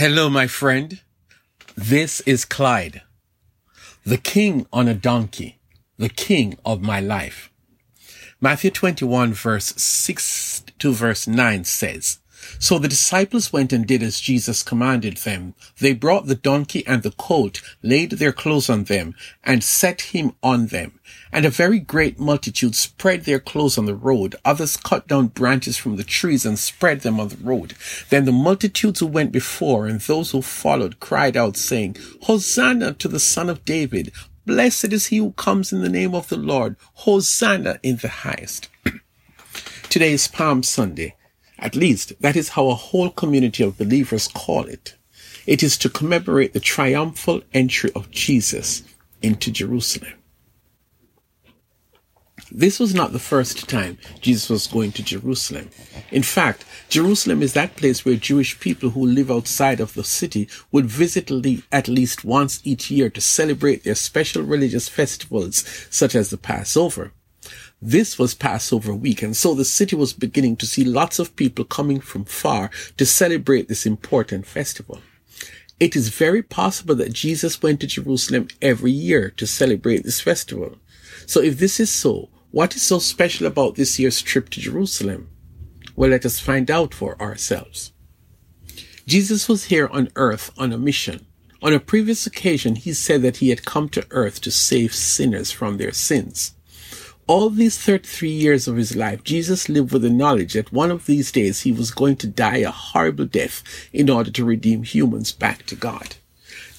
Hello, my friend. This is Clyde, the king on a donkey, the king of my life. Matthew 21 verse 6 to verse 9 says, so the disciples went and did as Jesus commanded them. They brought the donkey and the colt, laid their clothes on them, and set him on them. And a very great multitude spread their clothes on the road. Others cut down branches from the trees and spread them on the road. Then the multitudes who went before and those who followed cried out, saying, Hosanna to the Son of David! Blessed is he who comes in the name of the Lord. Hosanna in the highest. Today is Palm Sunday. At least that is how a whole community of believers call it. It is to commemorate the triumphal entry of Jesus into Jerusalem. This was not the first time Jesus was going to Jerusalem. In fact, Jerusalem is that place where Jewish people who live outside of the city would visit at least once each year to celebrate their special religious festivals such as the Passover. This was Passover week, and so the city was beginning to see lots of people coming from far to celebrate this important festival. It is very possible that Jesus went to Jerusalem every year to celebrate this festival. So if this is so, what is so special about this year's trip to Jerusalem? Well, let us find out for ourselves. Jesus was here on earth on a mission. On a previous occasion, he said that he had come to earth to save sinners from their sins. All these 33 years of his life, Jesus lived with the knowledge that one of these days he was going to die a horrible death in order to redeem humans back to God.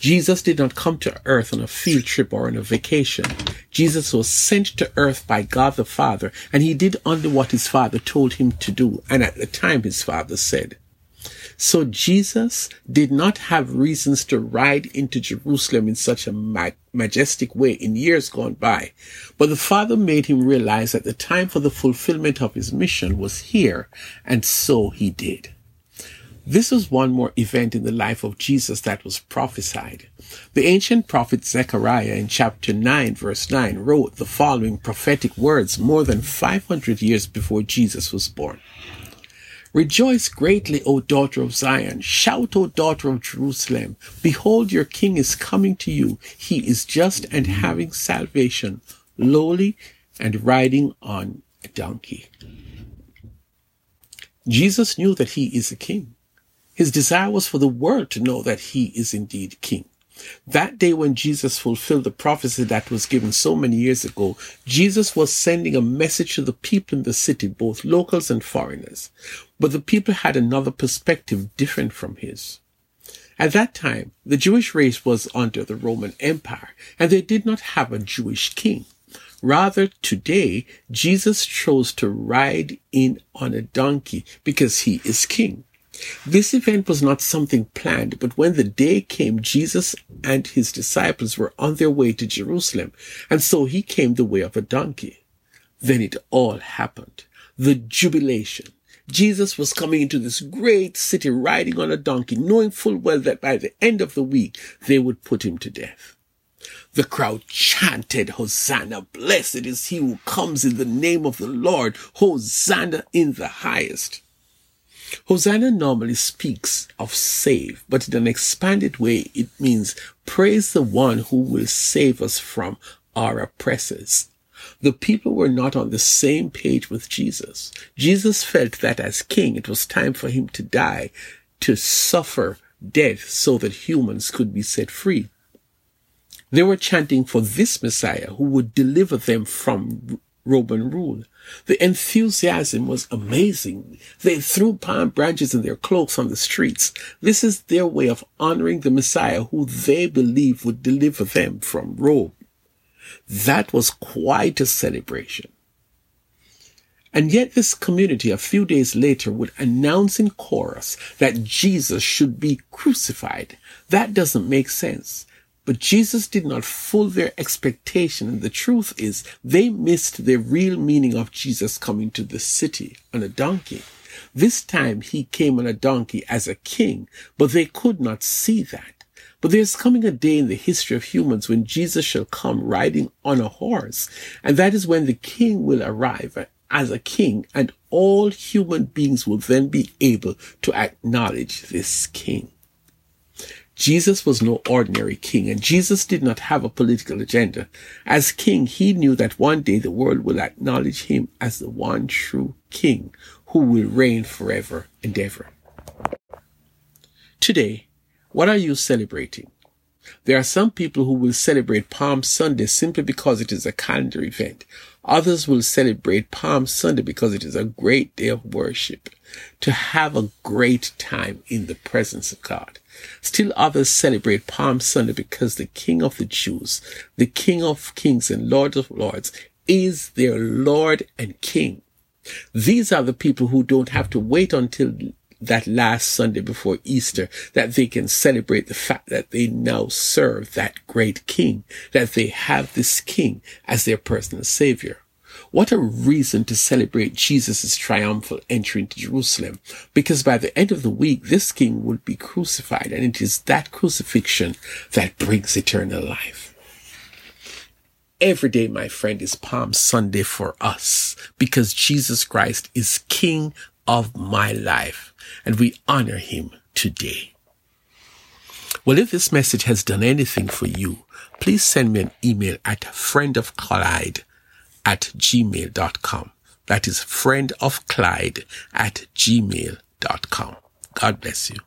Jesus did not come to earth on a field trip or on a vacation. Jesus was sent to earth by God the Father, and he did only what his Father told him to do, and at the time his Father said. So Jesus did not have reasons to ride into Jerusalem in such a majestic way in years gone by. But the Father made him realize that the time for the fulfillment of his mission was here, and so he did. This was one more event in the life of Jesus that was prophesied. The ancient prophet Zechariah in chapter 9 verse 9 wrote the following prophetic words more than 500 years before Jesus was born. Rejoice greatly, O daughter of Zion. Shout, O daughter of Jerusalem. Behold, your king is coming to you. He is just and having salvation, lowly and riding on a donkey. Jesus knew that he is a king. His desire was for the world to know that he is indeed king. That day when Jesus fulfilled the prophecy that was given so many years ago, Jesus was sending a message to the people in the city, both locals and foreigners. But the people had another perspective different from his. At that time, the Jewish race was under the Roman Empire, and they did not have a Jewish king. Rather, today, Jesus chose to ride in on a donkey because he is king. This event was not something planned, but when the day came, Jesus and his disciples were on their way to Jerusalem, and so he came the way of a donkey. Then it all happened. The jubilation. Jesus was coming into this great city riding on a donkey, knowing full well that by the end of the week they would put him to death. The crowd chanted, Hosanna, blessed is he who comes in the name of the Lord, Hosanna in the highest. Hosanna normally speaks of save, but in an expanded way, it means praise the one who will save us from our oppressors. The people were not on the same page with Jesus. Jesus felt that as king, it was time for him to die, to suffer death so that humans could be set free. They were chanting for this Messiah who would deliver them from Roman rule. The enthusiasm was amazing. They threw palm branches and their cloaks on the streets. This is their way of honoring the Messiah who they believe would deliver them from Rome. That was quite a celebration. And yet this community a few days later would announce in chorus that Jesus should be crucified. That doesn't make sense. But Jesus did not fool their expectation. And the truth is they missed the real meaning of Jesus coming to the city on a donkey. This time he came on a donkey as a king, but they could not see that. But there's coming a day in the history of humans when Jesus shall come riding on a horse. And that is when the king will arrive as a king and all human beings will then be able to acknowledge this king. Jesus was no ordinary king, and Jesus did not have a political agenda. As king, he knew that one day the world will acknowledge him as the one true king who will reign forever and ever. Today, what are you celebrating? There are some people who will celebrate Palm Sunday simply because it is a calendar event. Others will celebrate Palm Sunday because it is a great day of worship, to have a great time in the presence of God. Still others celebrate Palm Sunday because the King of the Jews, the King of Kings and Lord of Lords, is their Lord and King. These are the people who don't have to wait until that last Sunday before Easter that they can celebrate the fact that they now serve that great king, that they have this king as their personal savior. What a reason to celebrate Jesus' triumphal entry into Jerusalem, because by the end of the week, this king will be crucified, and it is that crucifixion that brings eternal life. Every day, my friend, is Palm Sunday for us because Jesus Christ is King of my life and we honor him today. Well, if this message has done anything for you, please send me an email at friendofclyde at gmail.com. That is friendofclyde at gmail.com. God bless you.